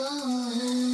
side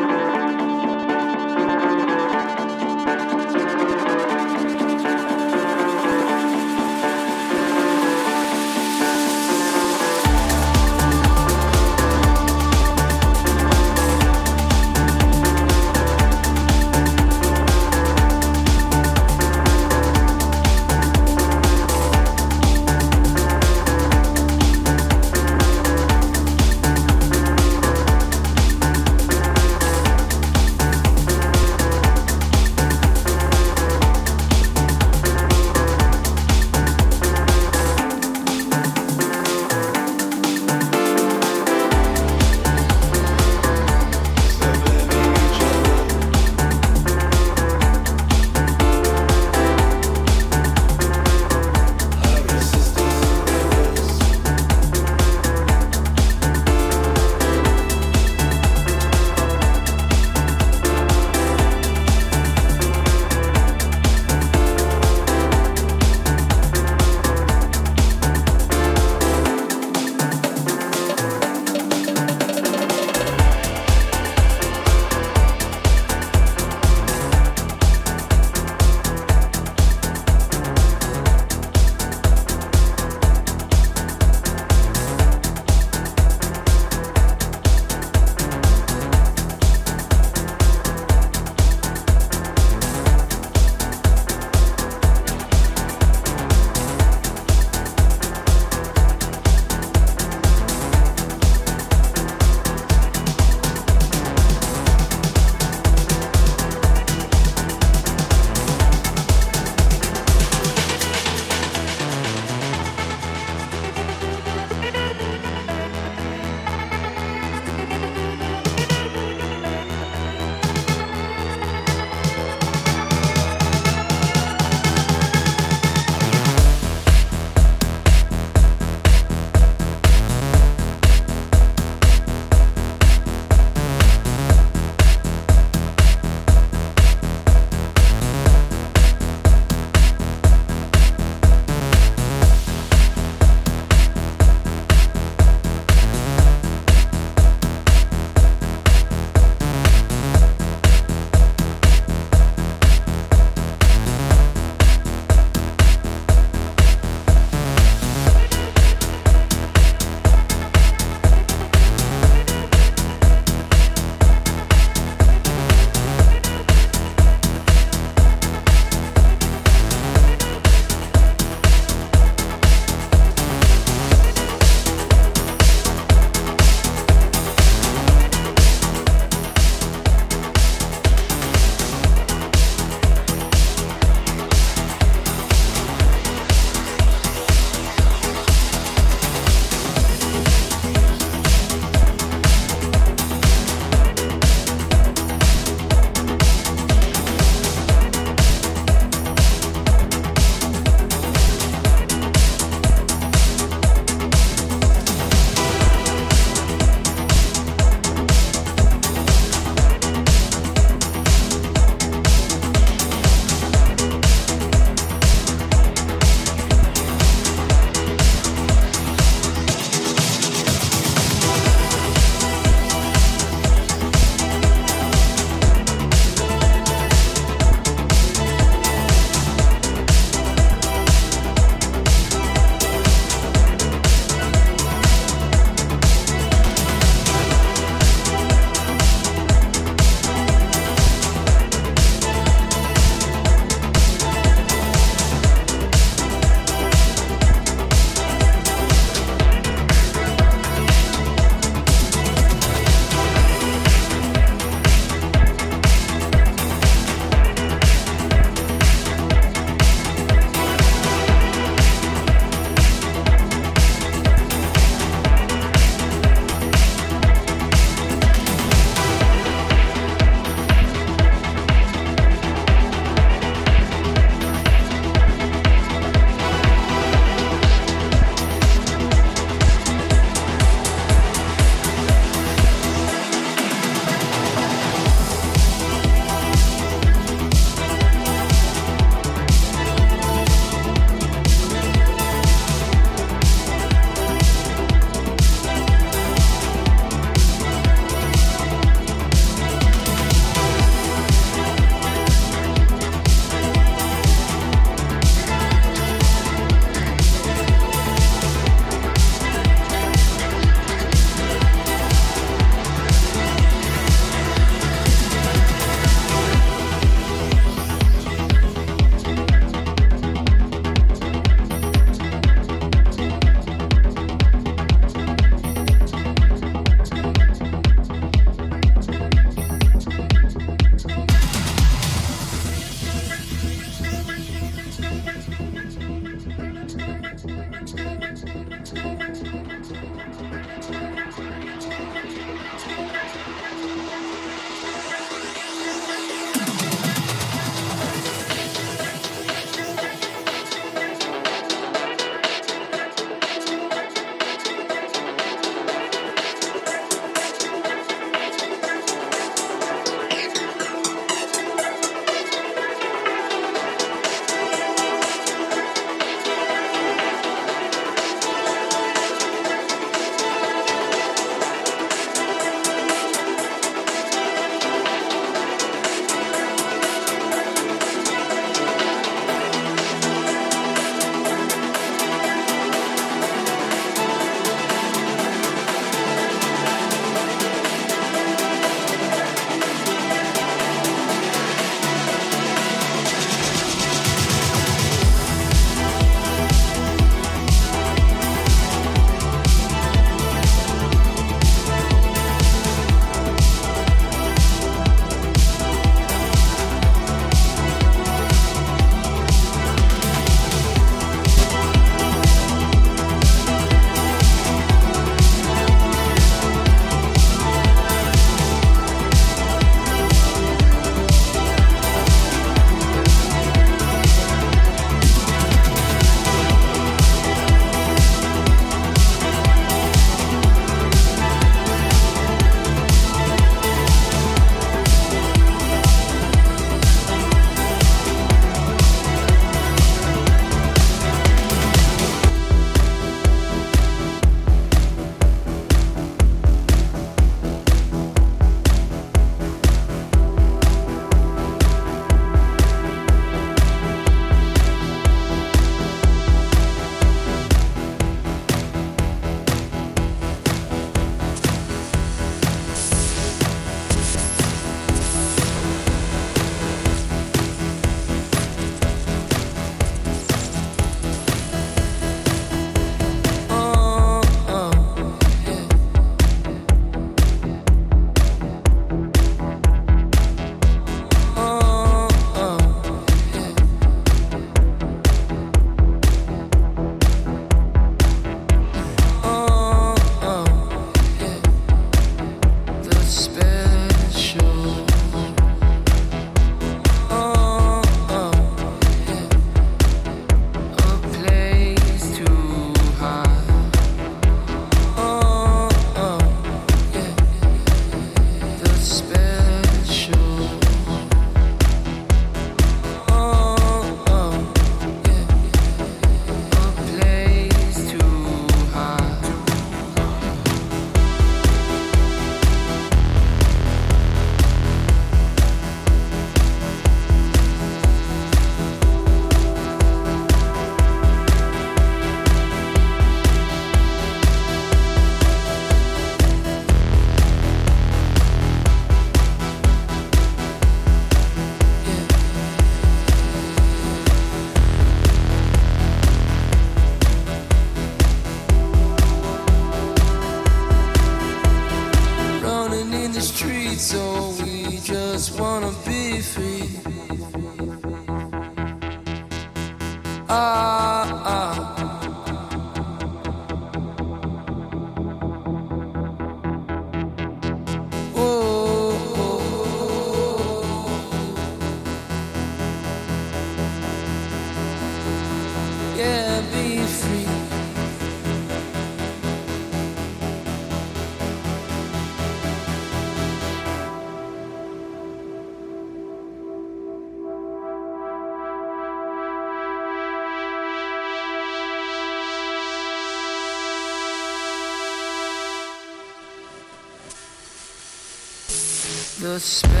the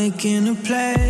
making a plan,